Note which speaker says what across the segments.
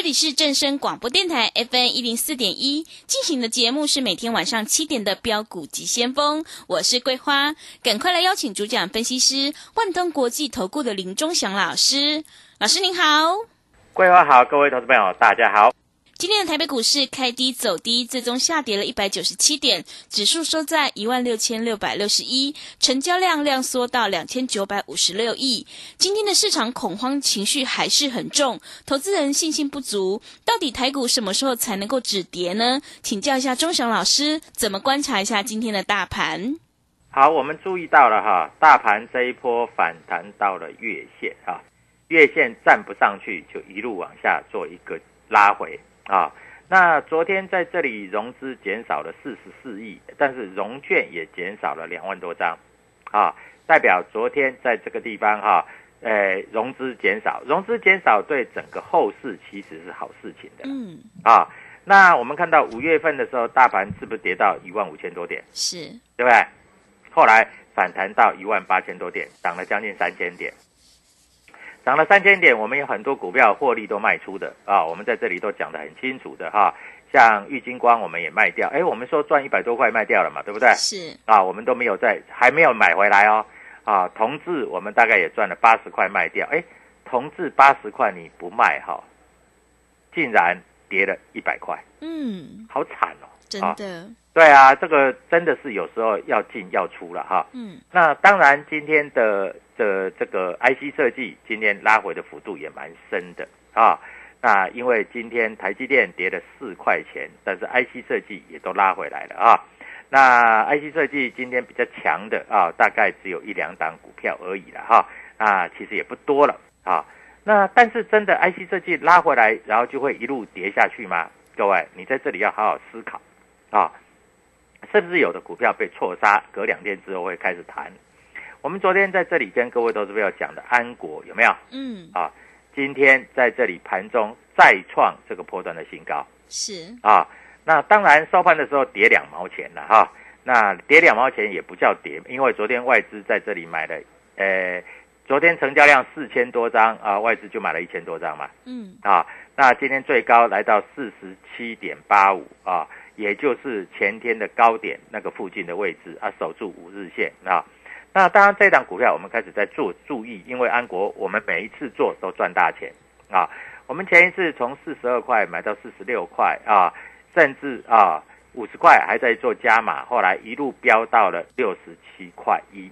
Speaker 1: 这里是正声广播电台 FN 一零四点一进行的节目是每天晚上七点的标股及先锋，我是桂花，赶快来邀请主讲分析师万通国际投顾的林忠祥老师，老师您好，
Speaker 2: 桂花好，各位投资朋友大家好。
Speaker 1: 今天的台北股市开低走低，最终下跌了一百九十七点，指数收在一万六千六百六十一，成交量量缩到两千九百五十六亿。今天的市场恐慌情绪还是很重，投资人信心不足。到底台股什么时候才能够止跌呢？请教一下钟祥老师，怎么观察一下今天的大盘？
Speaker 2: 好，我们注意到了哈，大盘这一波反弹到了月线哈，月线站不上去，就一路往下做一个拉回。啊，那昨天在这里融资减少了四十四亿，但是融券也减少了两万多张，啊，代表昨天在这个地方哈，呃，融资减少，融资减少对整个后市其实是好事情的，
Speaker 1: 嗯，
Speaker 2: 啊，那我们看到五月份的时候，大盘是不是跌到一万五千多点？
Speaker 1: 是，
Speaker 2: 对不对？后来反弹到一万八千多点，涨了将近三千点。涨了三千点，我们有很多股票获利都卖出的啊，我们在这里都讲得很清楚的哈。像玉金光我们也卖掉，哎，我们说赚一百多块卖掉了嘛，对不对？
Speaker 1: 是
Speaker 2: 啊，我们都没有在，还没有买回来哦。啊，同志我们大概也赚了八十块卖掉，哎，同志八十块你不卖哈，竟然跌了一百块，
Speaker 1: 嗯，
Speaker 2: 好惨哦，
Speaker 1: 真的，
Speaker 2: 对啊，这个真的是有时候要进要出了哈。
Speaker 1: 嗯，
Speaker 2: 那当然今天的。的这个 IC 设计今天拉回的幅度也蛮深的啊，那因为今天台积电跌了四块钱，但是 IC 设计也都拉回来了啊。那 IC 设计今天比较强的啊，大概只有一两档股票而已了哈，啊，其实也不多了啊。那但是真的 IC 设计拉回来，然后就会一路跌下去吗？各位，你在这里要好好思考啊，是不是有的股票被错杀，隔两天之后会开始弹？我们昨天在这里跟各位投资朋友讲的安国有没有？
Speaker 1: 嗯，
Speaker 2: 啊，今天在这里盘中再创这个波段的新高，
Speaker 1: 是。
Speaker 2: 啊，那当然收盘的时候跌两毛钱了哈，那跌两毛钱也不叫跌，因为昨天外资在这里买了，呃，昨天成交量四千多张啊，外资就买了一千多张嘛，
Speaker 1: 嗯，
Speaker 2: 啊，那今天最高来到四十七点八五啊，也就是前天的高点那个附近的位置啊，守住五日线啊。那当然，这档股票我们开始在做注意，因为安国我们每一次做都赚大钱啊。我们前一次从四十二块买到四十六块啊，甚至啊五十块还在做加码，后来一路飙到了六十七块一，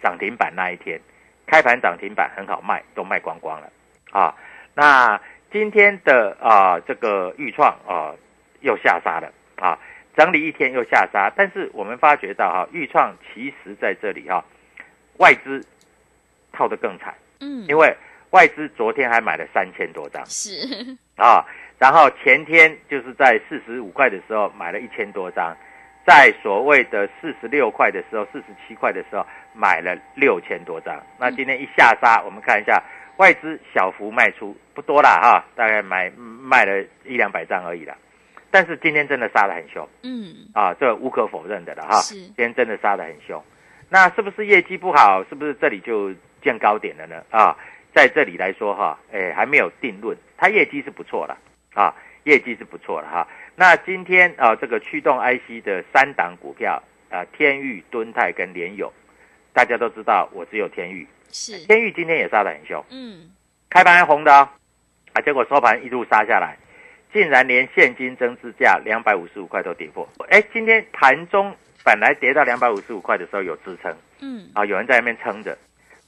Speaker 2: 涨停板那一天，开盘涨停板很好卖，都卖光光了啊。那今天的啊这个预创啊又下杀了啊，整理一天又下杀，但是我们发觉到哈，预创其实在这里哈。外资套得更惨，
Speaker 1: 嗯，
Speaker 2: 因为外资昨天还买了三千多张，
Speaker 1: 是
Speaker 2: 啊，然后前天就是在四十五块的时候买了一千多张，在所谓的四十六块的时候，四十七块的时候买了六千多张。那今天一下杀，我们看一下外资小幅卖出，不多啦哈，大概买卖了一两百张而已啦。但是今天真的杀的很凶
Speaker 1: 嗯，
Speaker 2: 啊，这无可否认的了哈。
Speaker 1: 是
Speaker 2: 今天真的杀的很凶。那是不是业绩不好？是不是这里就见高点了呢？啊，在这里来说哈，哎，还没有定论。它业绩是不错的啊，业绩是不错的哈。那今天啊，这个驱动 IC 的三档股票啊，天域、敦泰跟联友，大家都知道，我只有天域。
Speaker 1: 是，
Speaker 2: 天域今天也杀的很凶，
Speaker 1: 嗯，
Speaker 2: 开盘还红的哦，啊，结果收盘一路杀下来，竟然连现金增资价两百五十五块都跌破。哎，今天盘中本来跌到两百五十五块的时候有支撑
Speaker 1: 嗯，
Speaker 2: 啊，有人在那边撑着，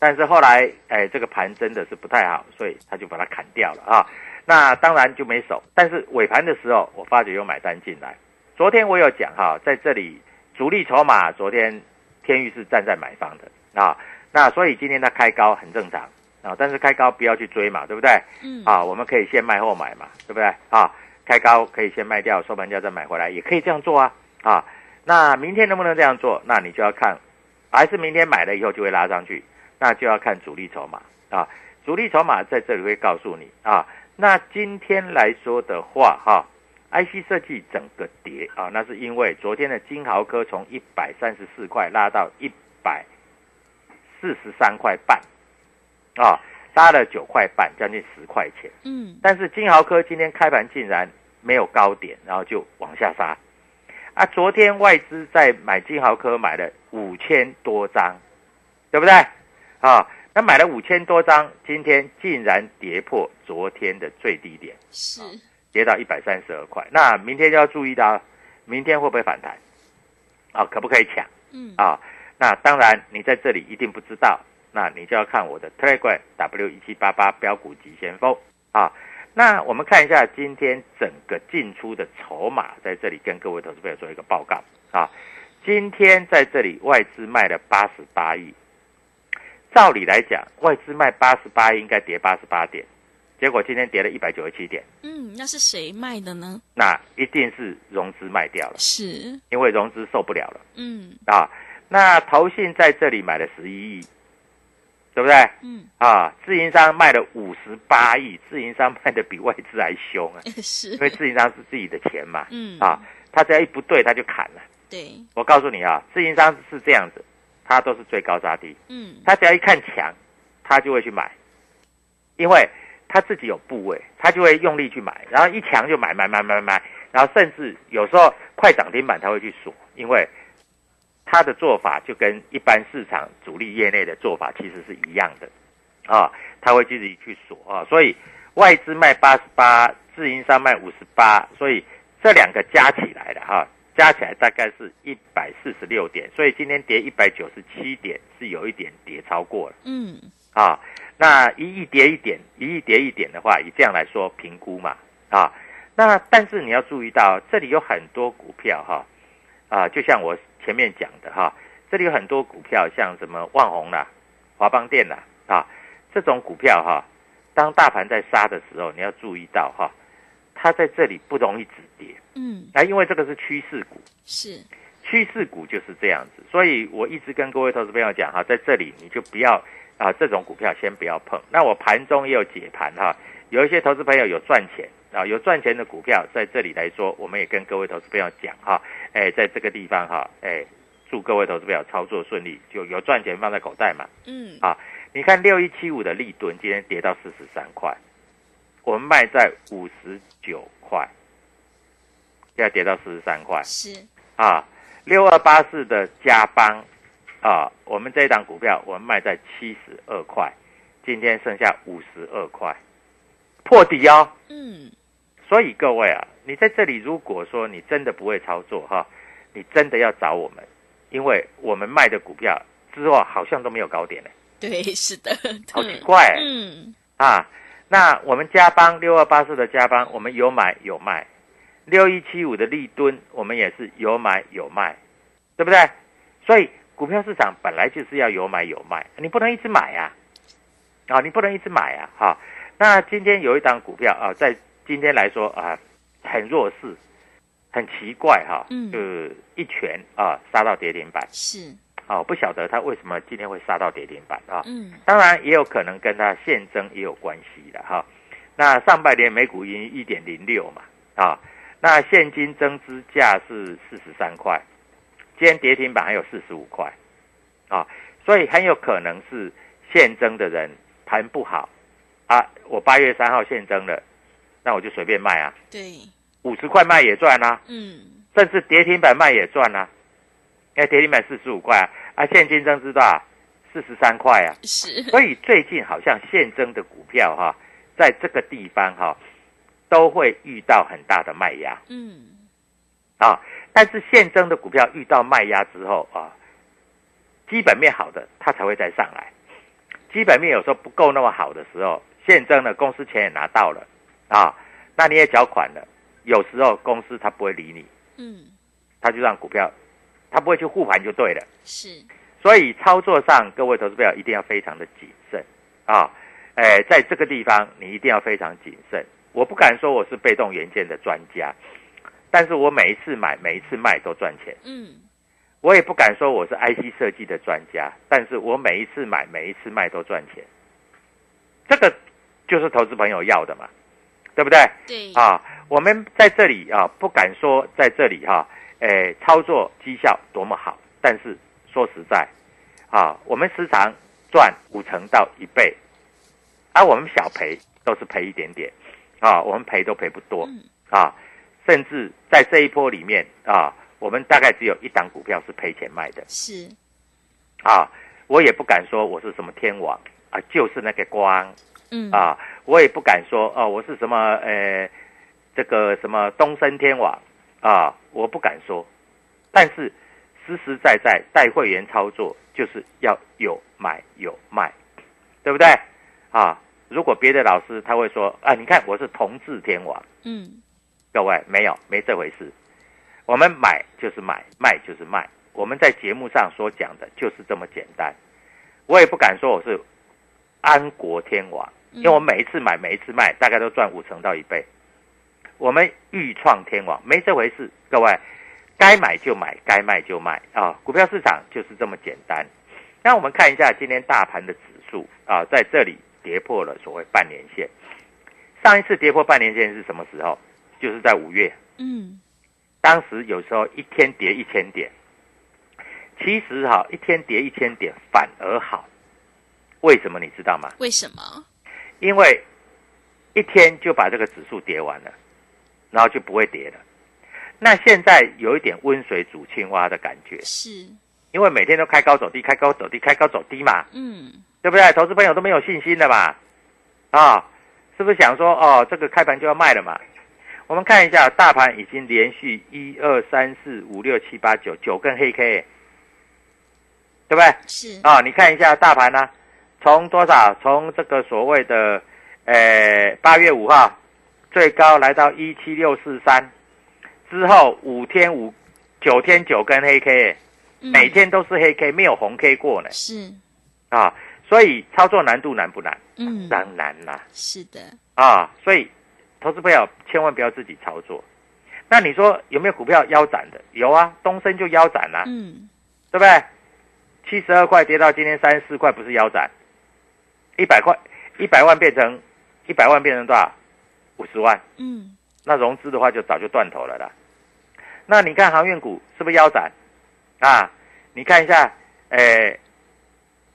Speaker 2: 但是后来哎，这个盘真的是不太好，所以他就把它砍掉了啊。那当然就没守，但是尾盘的时候，我发觉有买单进来。昨天我有讲哈，在这里主力筹码，昨天天域是站在买方的啊，那所以今天它开高很正常啊，但是开高不要去追嘛，对不对？
Speaker 1: 嗯，
Speaker 2: 啊，我们可以先卖后买嘛，对不对？啊，开高可以先卖掉，收盘价再买回来，也可以这样做啊。啊，那明天能不能这样做？那你就要看，还是明天买了以后就会拉上去，那就要看主力筹码啊。主力筹码在这里会告诉你啊。那今天来说的话，哈，IC 设计整个跌啊，那是因为昨天的金豪科从一百三十四块拉到一百四十三块半，啊，拉了九块半，将近十块钱。
Speaker 1: 嗯，
Speaker 2: 但是金豪科今天开盘竟然没有高点，然后就往下杀。啊，昨天外资在买金豪科买了五千多张，对不对？啊，那买了五千多张，今天竟然跌破昨天的最低点，
Speaker 1: 是，
Speaker 2: 跌到一百三十二块。那明天就要注意到，明天会不会反弹？啊，可不可以抢？
Speaker 1: 嗯，
Speaker 2: 啊，那当然你在这里一定不知道，那你就要看我的 Telegram W 一七八八标股急先锋啊。那我们看一下今天整个进出的筹码，在这里跟各位投资朋友做一个报告啊。今天在这里外资卖了八十八亿，照理来讲，外资卖八十八亿应该跌八十八点，结果今天跌了一百九十七点，
Speaker 1: 嗯，那是谁卖的呢？
Speaker 2: 那一定是融资卖掉了，
Speaker 1: 是，
Speaker 2: 因为融资受不了了。
Speaker 1: 嗯，
Speaker 2: 啊，那投信在这里买了十一亿，对不对？
Speaker 1: 嗯，
Speaker 2: 啊，自营商卖了五十八亿，自营商卖的比外资还凶啊，
Speaker 1: 是。
Speaker 2: 因，为自营商是自己的钱嘛，
Speaker 1: 嗯，
Speaker 2: 啊，他只要一不对他就砍了。
Speaker 1: 对，
Speaker 2: 我告诉你啊，自营商是这样子，他都是最高杀低，
Speaker 1: 嗯，
Speaker 2: 他只要一看强，他就会去买，因为他自己有部位，他就会用力去买，然后一强就买买买买买，然后甚至有时候快涨停板他会去锁，因为他的做法就跟一般市场主力业内的做法其实是一样的，啊，他会自己去锁啊，所以外资卖八十八，自营商卖五十八，所以这两个加起来的哈。加起来大概是一百四十六点，所以今天跌一百九十七点是有一点跌超过了
Speaker 1: 嗯，
Speaker 2: 啊。那一亿跌一点，一亿跌一点的话，以这样来说评估嘛啊。那但是你要注意到，这里有很多股票哈啊，就像我前面讲的哈，这里有很多股票，像什么万宏啦、华邦电啦啊这种股票哈，当大盘在杀的时候，你要注意到哈，它在这里不容易止跌。
Speaker 1: 嗯，
Speaker 2: 那、因为这个是趋势股，
Speaker 1: 是，
Speaker 2: 趋势股就是这样子，所以我一直跟各位投资朋友讲哈，在这里你就不要啊这种股票先不要碰。那我盘中也有解盘哈，有一些投资朋友有赚钱啊，有赚钱的股票在这里来说，我们也跟各位投资朋友讲哈，哎，在这个地方哈，哎，祝各位投资朋友操作顺利，就有赚钱放在口袋嘛。
Speaker 1: 嗯，
Speaker 2: 啊，你看六一七五的利吨今天跌到四十三块，我们卖在五十九块，现在跌到四十三块。
Speaker 1: 是，
Speaker 2: 啊，六二八四的加邦啊，我们这一档股票我们卖在七十二块，今天剩下五十二块，破底哦。
Speaker 1: 嗯，
Speaker 2: 所以各位啊，你在这里如果说你真的不会操作哈，你真的要找我们，因为我们卖的股票之后好像都没有高点呢，
Speaker 1: 对，是的，
Speaker 2: 好奇怪。哎
Speaker 1: 嗯，
Speaker 2: 啊。那我们加邦六二八四的加邦，我们有买有卖，六一七五的立敦，我们也是有买有卖，对不对？所以股票市场本来就是要有买有卖，你不能一直买呀、啊，你不能一直买啊，哈、那今天有一档股票啊，在今天来说啊，很弱势，很奇怪哈，
Speaker 1: 嗯。
Speaker 2: 就一拳啊杀到跌停板。
Speaker 1: 是，
Speaker 2: 啊，不晓得他为什么今天会杀到跌停板啊。
Speaker 1: 嗯。
Speaker 2: 当然也有可能跟它现增也有关系的哈。那上半年每股盈一点零六嘛，啊，那现金增资价是四十三块，今天跌停板还有四十五块，啊，所以很有可能是现增的人盘不好啊。我八月三号现增的，那我就随便卖啊，
Speaker 1: 对，
Speaker 2: 五十块卖也赚啊，
Speaker 1: 嗯
Speaker 2: 甚至跌停板卖也赚啊，因为跌停板四十五块啊，啊，现金增资多少？四十三块啊。
Speaker 1: 是，
Speaker 2: 所以最近好像现增的股票哈、在这个地方哈、都会遇到很大的卖压
Speaker 1: 嗯
Speaker 2: 啊。但是现增的股票遇到卖压之后啊，基本面好的它才会再上来。基本面有时候不够那么好的时候，现增的公司钱也拿到了啊，那你也缴款了，有时候公司他不会理你，
Speaker 1: 嗯
Speaker 2: 他就让股票，他不会去护盘就对了。
Speaker 1: 是，
Speaker 2: 所以操作上，各位投资朋友一定要非常的谨慎啊！哎，在这个地方你一定要非常谨慎。我不敢说我是被动元件的专家，但是我每一次买、每一次卖都赚钱。
Speaker 1: 嗯
Speaker 2: 我也不敢说我是 IC 设计的专家，但是我每一次买、每一次卖都赚钱。这个就是投资朋友要的嘛，对不对？
Speaker 1: 对，
Speaker 2: 啊，我们在这里啊，不敢说在这里哈、诶，操作绩效多么好，但是说实在，啊，我们时常赚五成到一倍，而、我们小赔都是赔一点点，啊，我们赔都赔不多
Speaker 1: 嗯，
Speaker 2: 啊，甚至在这一波里面啊，我们大概只有一档股票是赔钱卖的，
Speaker 1: 是，
Speaker 2: 啊，我也不敢说我是什么天王啊，就是那个光，
Speaker 1: 嗯
Speaker 2: 啊，我也不敢说啊，我是什么呃，这个什么东升天王啊，我不敢说。但是实实在在带会员操作，就是要有买有卖，对不对？啊，如果别的老师他会说啊，你看我是同志天王，
Speaker 1: 嗯
Speaker 2: 各位没有没这回事，我们买就是买，卖就是卖。我们在节目上所讲的就是这么简单。我也不敢说我是安国天王，因为我每一次买每一次卖，大概都赚五成到一倍。我们豫创天王没这回事，各位该买就买，该卖就卖啊！股票市场就是这么简单。那我们看一下今天大盘的指数啊，在这里跌破了所谓半年线。上一次跌破半年线是什么时候？就是在五月，
Speaker 1: 嗯
Speaker 2: 当时有时候一天跌一千点，其实哈、一天跌一千点反而好，为什么你知道吗？
Speaker 1: 为什么？
Speaker 2: 因为一天就把这个指数跌完了，然后就不会跌了。那现在有一点温水煮青蛙的感觉，
Speaker 1: 是，
Speaker 2: 因为每天都开高走低，开高走低，开高走低嘛，
Speaker 1: 嗯
Speaker 2: 对不对？投资朋友都没有信心了嘛，啊，是不是想说哦，这个开盘就要卖了嘛？我们看一下，大盘已经连续一二三四五六七八九九根黑 K，对不对？
Speaker 1: 是，
Speaker 2: 啊，你看一下大盘呢、从多少？从这个所谓的，呃，八月五号最高来到一七六四三，之后五天五九天九根黑 K，
Speaker 1: 嗯
Speaker 2: 每天都是黑 K，没有红 K 过呢
Speaker 1: 是，
Speaker 2: 啊，所以操作难度难不难？
Speaker 1: 嗯
Speaker 2: 当然啦
Speaker 1: 是的，
Speaker 2: 啊，所以投资朋友千万不要自己操作。那你说有没有股票腰斩的？有啊，东升就腰斩啦、
Speaker 1: 嗯
Speaker 2: 对不对？七十二块跌到今天三十四块，不是腰斩？一百块，一百万变成一百万变成多少？五十万。
Speaker 1: 嗯
Speaker 2: 那融资的话就早就断头了啦。那你看航运股是不是腰斩啊？你看一下，诶，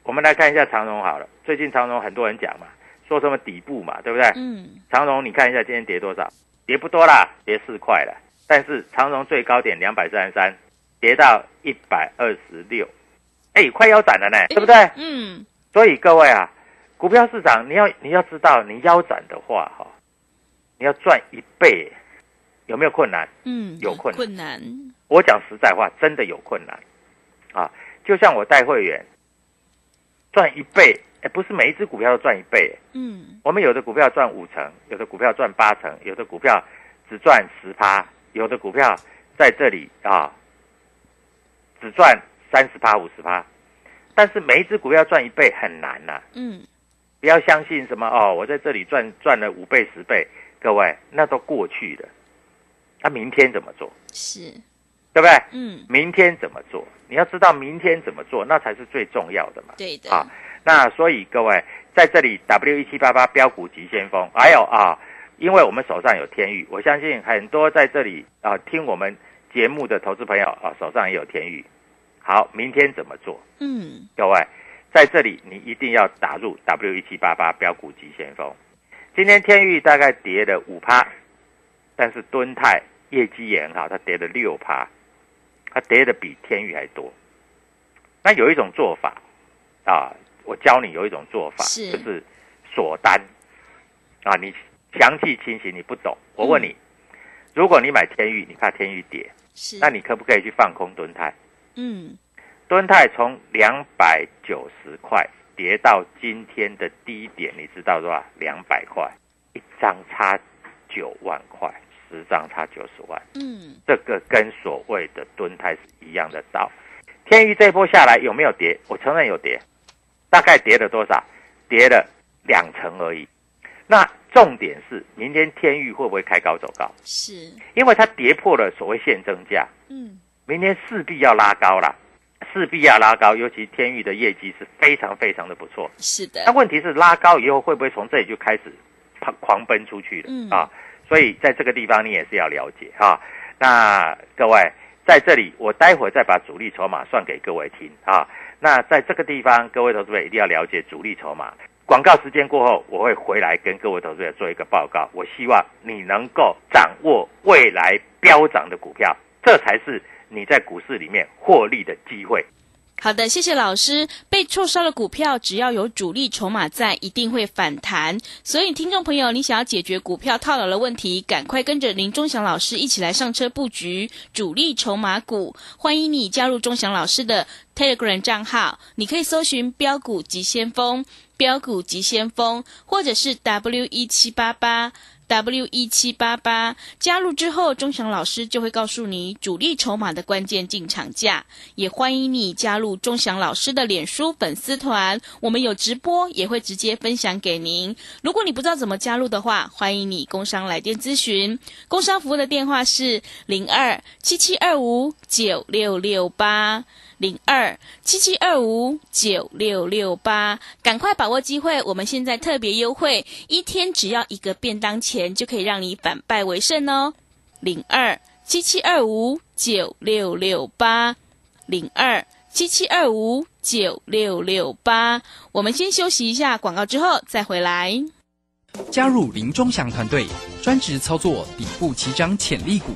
Speaker 2: 我们来看一下长荣好了。最近长荣很多人讲嘛，说什么底部嘛，对不对？
Speaker 1: 嗯
Speaker 2: 长荣你看一下今天跌多少？跌不多啦，跌四块了。但是长荣最高点两百三十三，跌到一百二十六，哎，快腰斩了呢，对不对？
Speaker 1: 嗯
Speaker 2: 所以各位啊，股票市场你要你要知道，你腰斩的话哈，你要赚一倍，有没有困难？
Speaker 1: 嗯，
Speaker 2: 有困难。
Speaker 1: 困难，
Speaker 2: 我讲实在话，真的有困难。啊！就像我带会员赚一倍，哎，不是每一只股票都赚一倍，
Speaker 1: 嗯。
Speaker 2: 我们有的股票赚五成，有的股票赚八成，有的股票只赚十趴，有的股票在这里啊只赚三十趴、五十趴，但是每一只股票赚一倍很难呐、
Speaker 1: 嗯
Speaker 2: 不要相信什么哦，我在这里赚赚了五倍、十倍，各位那都过去了那、明天怎么做？
Speaker 1: 是，
Speaker 2: 对不对？
Speaker 1: 嗯，
Speaker 2: 明天怎么做？你要知道明天怎么做，那才是最重要的嘛。
Speaker 1: 对的，
Speaker 2: 啊，那所以各位在这里 W 一七八八标股急先锋，还有啊，因为我们手上有天域，我相信很多在这里啊听我们节目的投资朋友啊手上也有天域。好，明天怎么做？
Speaker 1: 嗯，
Speaker 2: 各位在这里你一定要打入 W 一七八八标股急先锋。今天天域大概跌了五趴，但是敦泰业绩也很好，它跌了六趴，它跌的比天域还多。那有一种做法啊，我教你有一种做法，
Speaker 1: 是
Speaker 2: 就是锁单啊。你详细情形你不懂，我问你，如果你买天域，你怕天域跌，
Speaker 1: 是，
Speaker 2: 那你可不可以去放空敦泰？
Speaker 1: 嗯，
Speaker 2: 敦泰从两百九十块跌到今天的低点，你知道多少？两百块，一张差九万块，十张差九十万。
Speaker 1: 嗯，
Speaker 2: 这个跟所谓的蹲泰是一样的道。天宇这一波下来有没有跌？我承认有跌，大概跌了多少？跌了两成而已。那重点是明天天宇会不会开高走高？
Speaker 1: 是，
Speaker 2: 因为它跌破了所谓现增价，
Speaker 1: 嗯，
Speaker 2: 明天势必要拉高啦，势必要拉高。尤其天域的业绩是非常非常的不错。
Speaker 1: 是的
Speaker 2: 那，问题是拉高以后会不会从这里就开始狂狂奔出去了、
Speaker 1: 嗯
Speaker 2: 啊？所以在这个地方你也是要了解啊。那各位在这里，我待会儿再把主力筹码算给各位听啊。那在这个地方，各位投资者一定要了解主力筹码。广告时间过后，我会回来跟各位投资者做一个报告。我希望你能够掌握未来飙涨的股票，这才是你在股市里面获利的机会。
Speaker 1: 好的，谢谢老师。被错杀的股票，只要有主力筹码在，一定会反弹。所以，听众朋友，你想要解决股票套牢的问题，赶快跟着林忠祥老师一起来上车布局主力筹码股。欢迎你加入忠祥老师的 Telegram 账号，你可以搜寻“标股急先锋”、“标股急先锋”，或者是 W 一七八八。W 一七八八加入之后，钟祥老师就会告诉你主力筹码的关键进场价。也欢迎你加入钟祥老师的脸书粉丝团，我们有直播，也会直接分享给您。如果你不知道怎么加入的话，欢迎你工商来电咨询。工商服务的电话是零二七七二五九六六八。零二七七二五九六六八，赶快把握机会！我们现在特别优惠，一天只要一个便当钱，就可以让你反败为胜哦。零二七七二五九六六八，零二七七二五九六六八。我们先休息一下广告，之后再回来。
Speaker 3: 加入林中祥团队，专职操作底部起涨潜力股，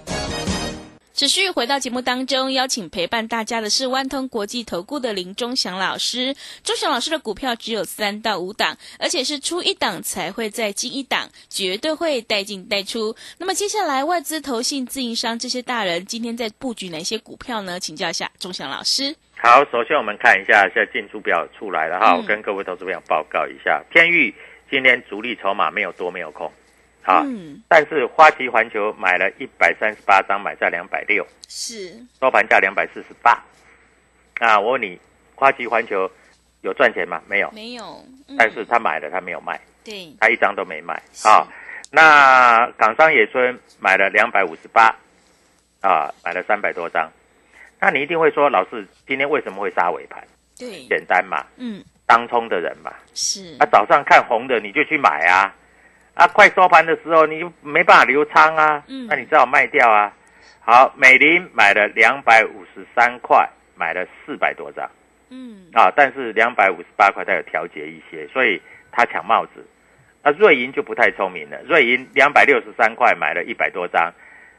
Speaker 1: 持续回到节目当中，邀请陪伴大家的是万通国际投顾的林忠祥老师。忠祥老师的股票只有三到五档，而且是出一档才会再进一档，绝对会带进带出。那么接下来外资、投信、自营商这些大人今天在布局哪些股票呢？请教一下忠祥老师。
Speaker 2: 好，首先我们看一下现在进出表出来了哈，
Speaker 1: 嗯
Speaker 2: 我跟各位投资朋友报告一下，天域今天主力筹码没有多没有空，啊，
Speaker 1: 嗯，
Speaker 2: 但是花旗环球买了一百三十八张，买在两百六，
Speaker 1: 是
Speaker 2: 收盘价两百四十八。啊，我问你，花旗环球有赚钱吗？没有，
Speaker 1: 没有？嗯
Speaker 2: 但是他买了，他没有卖，
Speaker 1: 对，
Speaker 2: 他一张都没卖
Speaker 1: 是
Speaker 2: 啊。那港商野村买了两百五十八，啊，买了三百多张。那你一定会说，老师今天为什么会杀尾盘？
Speaker 1: 对，
Speaker 2: 简单嘛，
Speaker 1: 嗯，
Speaker 2: 当冲的人嘛，
Speaker 1: 是
Speaker 2: 啊，早上看红的你就去买啊，啊，快收盘的时候你就没办法留仓啊，
Speaker 1: 嗯
Speaker 2: 那你只好卖掉啊。好，美林买了两百五十三块，买了四百多张
Speaker 1: 嗯，
Speaker 2: 啊，但是两百五十八块它有调节一些，所以它抢帽子。那瑞银就不太聪明了，瑞银两百六十三块买了一百多张，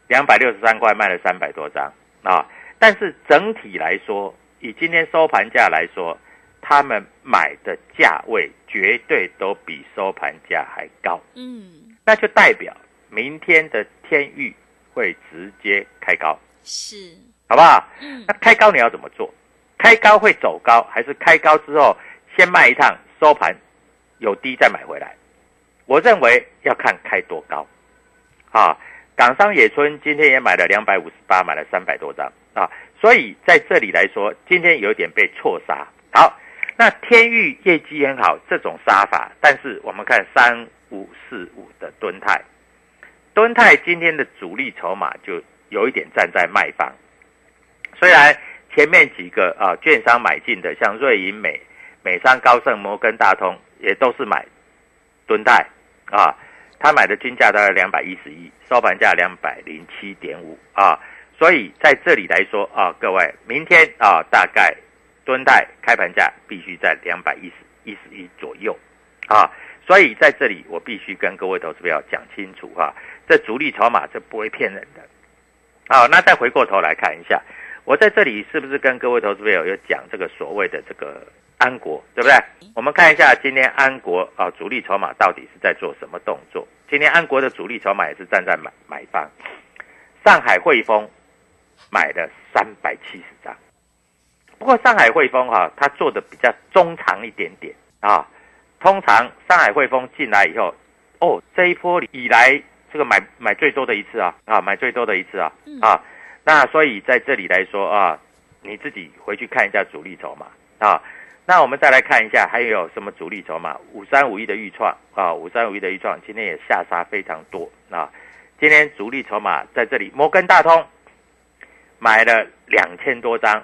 Speaker 2: 两百六十三块卖了三百多张啊。但是整体来说，以今天收盘价来说，他们买的价位绝对都比收盘价还高，
Speaker 1: 嗯，
Speaker 2: 那就代表明天的天域会直接开高，
Speaker 1: 是，
Speaker 2: 好不好？
Speaker 1: 嗯
Speaker 2: 那开高你要怎么做？开高会走高，还是开高之后先卖一趟，收盘有低再买回来？我认为要看开多高。啊，港商野村今天也买了两百五十八，买了三百多张啊，所以在这里来说，今天有点被错杀。好，那天域业绩很好，这种杀法，但是我们看三五四五的敦泰，敦泰今天的主力筹码就有一点站在卖方，虽然前面几个啊券商买进的，像瑞银美、美商高盛、摩根大通，也都是买敦泰啊。他买的均价大概两百一十一，收盘价两百零七点五啊，所以在这里来说啊，各位明天啊，大概敦泰开盘价必须在两百一十一十一左右啊，所以在这里我必须跟各位投资朋友讲清楚哈，这主力筹码是不会骗人的。好，那再回过头来看一下，我在这里是不是跟各位投资朋友有讲这个所谓的这个？安国对不对？我们看一下今天安国啊，主力筹码到底是在做什么动作？今天安国的主力筹码也是站在买买方。上海汇丰买了三百七十张，不过上海汇丰哈，它做的比较中长一点点啊。通常上海汇丰进来以后，哦，这一波以来这个买买最多的一次啊啊，买最多的一次啊啊。那所以在这里来说啊，你自己回去看一下主力筹码啊。那我们再来看一下，还有什么主力筹码？五三五一的预创啊，五三五一的预创今天也下杀非常多啊。今天主力筹码在这里，摩根大通买了两千多张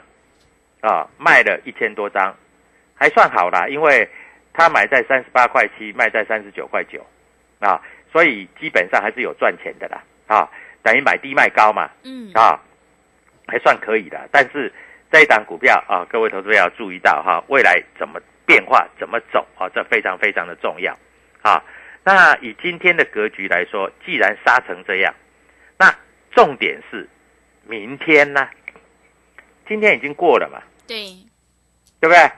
Speaker 2: 啊，卖了一千多张，还算好啦，因为他买在三十八块七，卖在三十九块九啊，所以基本上还是有赚钱的啦啊，等于买低卖高嘛，嗯啊，还算可以的，但是。这一档股票啊，各位投资者要注意到哈，未来怎么变化，怎么走啊，这非常非常的重要啊。那以今天的格局来说，既然杀成这样，那重点是明天呢？今天已经过了嘛？
Speaker 1: 对，
Speaker 2: 对不对？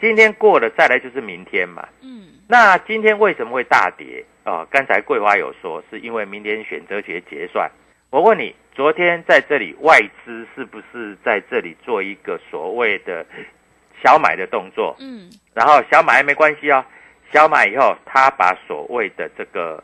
Speaker 2: 今天过了，再来就是明天嘛。嗯。那今天为什么会大跌啊？刚才桂花有说，是因为明天选择权结算。我问你，昨天在这里外资是不是在这里做一个所谓的小买的动作？嗯，然后小买没关系哦，小买以后他把所谓的这个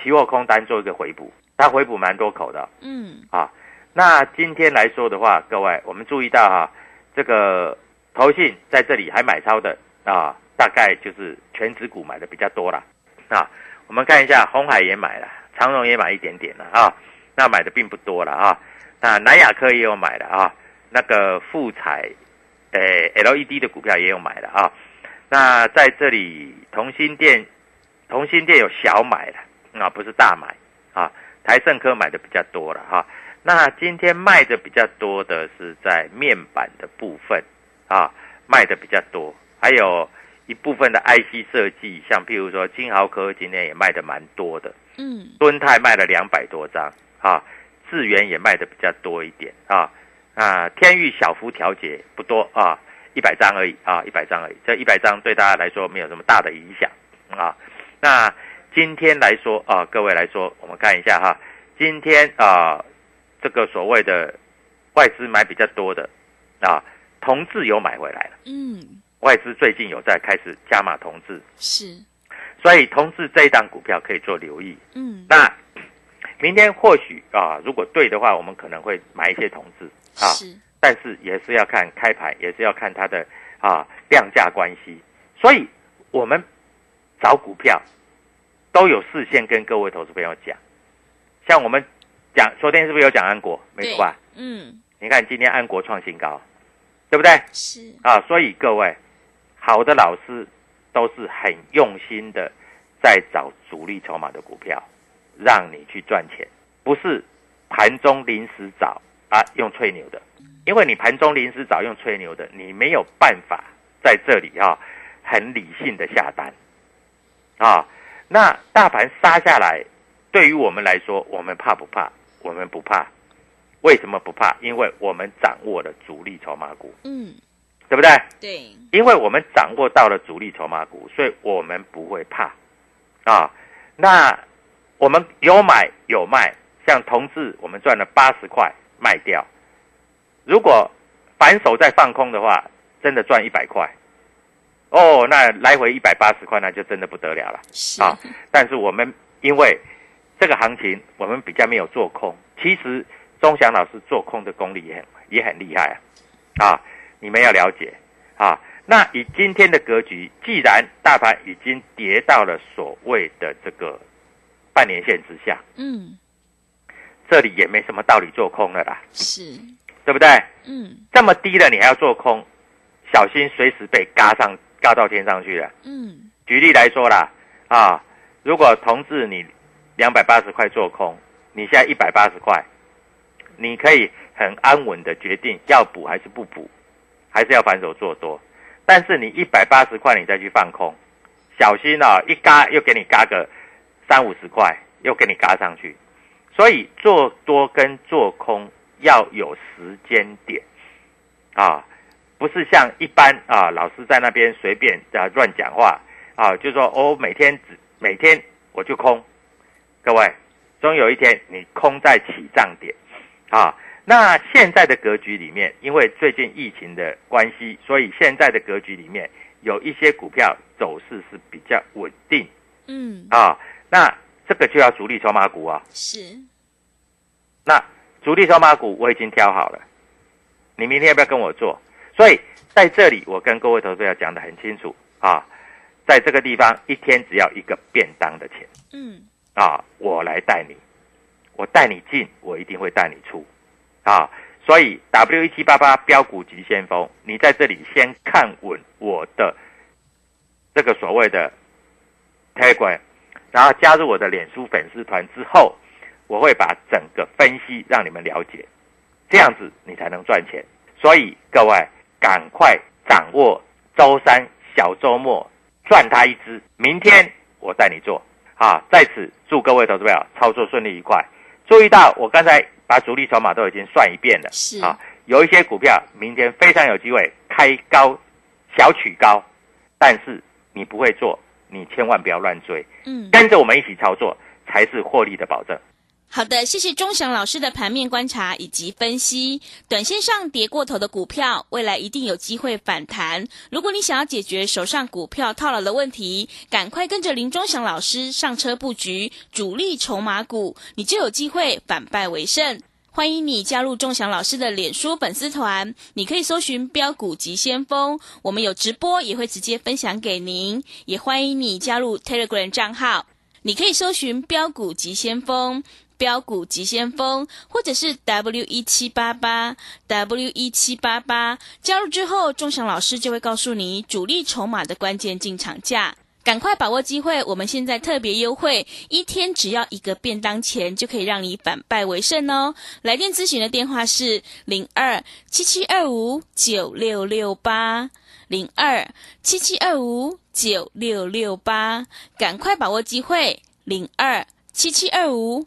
Speaker 2: 期货空单做一个回补，他回补蛮多口的。嗯，啊，那今天来说的话，各位我们注意到哈，这个投信在这里还买超的啊，大概就是全指股买的比较多了。啊，我们看一下红海也买了，长荣也买一点点了啊。那买的并不多了啊，那南亚科也有买的啊，那个富彩，诶，LED 的股票也有买的啊。那在这里，同心店，同心店有小买的啊，不是大买啊。台盛科买的比较多了哈。那今天卖的比较多的是在面板的部分啊，卖的比较多，还有一部分的 IC 设计，像譬如说金豪科今天也卖的蛮多的，嗯，敦泰卖了两百多张。啊，智源也卖的比较多一点啊，啊，天域小幅调节不多啊，一百张而已啊，一百张而已，这一百张对大家来说没有什么大的影响啊。那今天来说啊，各位来说，我们看一下哈，今天啊，这个所谓的外资买比较多的啊，同志有买回来了，嗯，外资最近有在开始加码同志，
Speaker 1: 是，
Speaker 2: 所以同志这一档股票可以做留意，嗯，那。明天或许啊，如果对的话，我们可能会买一些同志啊，是但是也是要看开盘，也是要看它的啊量价关系。所以，我们找股票都有事先跟各位投资朋友讲。像我们讲昨天是不是有讲安国？没错吧？嗯。你看今天安国创新高，对不对？
Speaker 1: 是
Speaker 2: 啊，所以各位好的老师都是很用心的在找主力筹码的股票。让你去赚钱，不是盘中临时找啊用吹牛的，因为你盘中临时找用吹牛的，你没有办法在这里啊很理性的下单啊。那大盘杀下来，对于我们来说，我们怕不怕？我们不怕。为什么不怕？因为我们掌握了主力筹码股，嗯，对不对？
Speaker 1: 对，
Speaker 2: 因为我们掌握到了主力筹码股，所以我们不会怕啊。那。我们有买有卖，像同志，我们赚了八十块卖掉。如果反手再放空的话，真的赚一百块，哦，那来回一百八十块，那就真的不得了了
Speaker 1: 是
Speaker 2: 啊！但是我们因为这个行情，我们比较没有做空。其实钟祥老师做空的功力也很也很厉害啊！啊，你们要了解啊。那以今天的格局，既然大盘已经跌到了所谓的这个半年线之下，
Speaker 1: 嗯，
Speaker 2: 这里也没什么道理做空了啦，
Speaker 1: 是，
Speaker 2: 对不对？
Speaker 1: 嗯
Speaker 2: 这么低了，你还要做空，小心随时被嘎上嘎到天上去了。
Speaker 1: 嗯
Speaker 2: 举例来说啦，啊，如果同志你两百八十块做空，你现在一百八十块，你可以很安稳的决定要补还是不补，还是要反手做多。但是你一百八十块你再去放空，小心啊，一嘎又给你嘎个三五十块，又给你嘎上去。所以做多跟做空要有时间点啊，不是像一般啊老师在那边随便啊乱讲话啊，就说哦每天只每天我就空，各位，终有一天你空在起涨点啊。那现在的格局里面，因为最近疫情的关系，所以现在的格局里面有一些股票走势是比较稳定
Speaker 1: 嗯，
Speaker 2: 啊。那这个就要主力筹码股啊。
Speaker 1: 是，
Speaker 2: 那主力筹码股我已经挑好了，你明天要不要跟我做？所以在这里，我跟各位投资者讲得很清楚啊，在这个地方一天只要一个便当的钱
Speaker 1: 嗯
Speaker 2: 啊，我来带你，我带你进，我一定会带你出啊。所以 W 一七八八标股急先锋，你在这里先看稳我的这个所谓的 Telegram，然后加入我的脸书粉丝团之后，我会把整个分析让你们了解，这样子你才能赚钱。所以各位赶快掌握周三小周末赚它一只，明天我带你做啊！在此祝各位投资者操作顺利愉快。注意到我刚才把主力筹码都已经算一遍了，
Speaker 1: 是
Speaker 2: 啊，有一些股票明天非常有机会开高小取高，但是你不会做，你千万不要乱追，
Speaker 1: 嗯。
Speaker 2: 跟着我们一起操作才是获利的保证。
Speaker 1: 好的，谢谢钟祥老师的盘面观察以及分析。短线上跌过头的股票，未来一定有机会反弹。如果你想要解决手上股票套牢的问题，赶快跟着林钟祥老师上车布局主力筹码股，你就有机会反败为胜。欢迎你加入钟祥老师的脸书粉丝团，你可以搜寻“标股急先锋”，我们有直播也会直接分享给您。也欢迎你加入 Telegram 账号，你可以搜寻“标股急先锋”。标股急先锋，或者是 W 一七八八 W 一七八八，加入之后，钟祥老师就会告诉你主力筹码的关键进场价。赶快把握机会！我们现在特别优惠，一天只要一个便当钱，就可以让你反败为胜哦。来电咨询的电话是零二七七二五九六六八零二七七二五九六六八，赶快把握机会零二七七二五。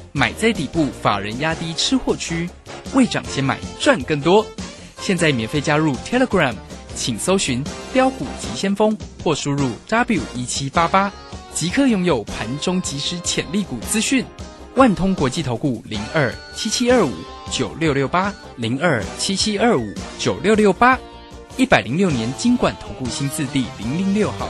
Speaker 3: 买在底部，法人压低吃货区，未涨先买赚更多。现在免费加入 Telegram，请搜寻“标股急先锋”或输入 W 一七八八，即刻拥有盘中即时潜力股资讯。万通国际投顾零二七七二五九六六八零二七七二五九六六八，一百零六年经管投顾新字第零零六号。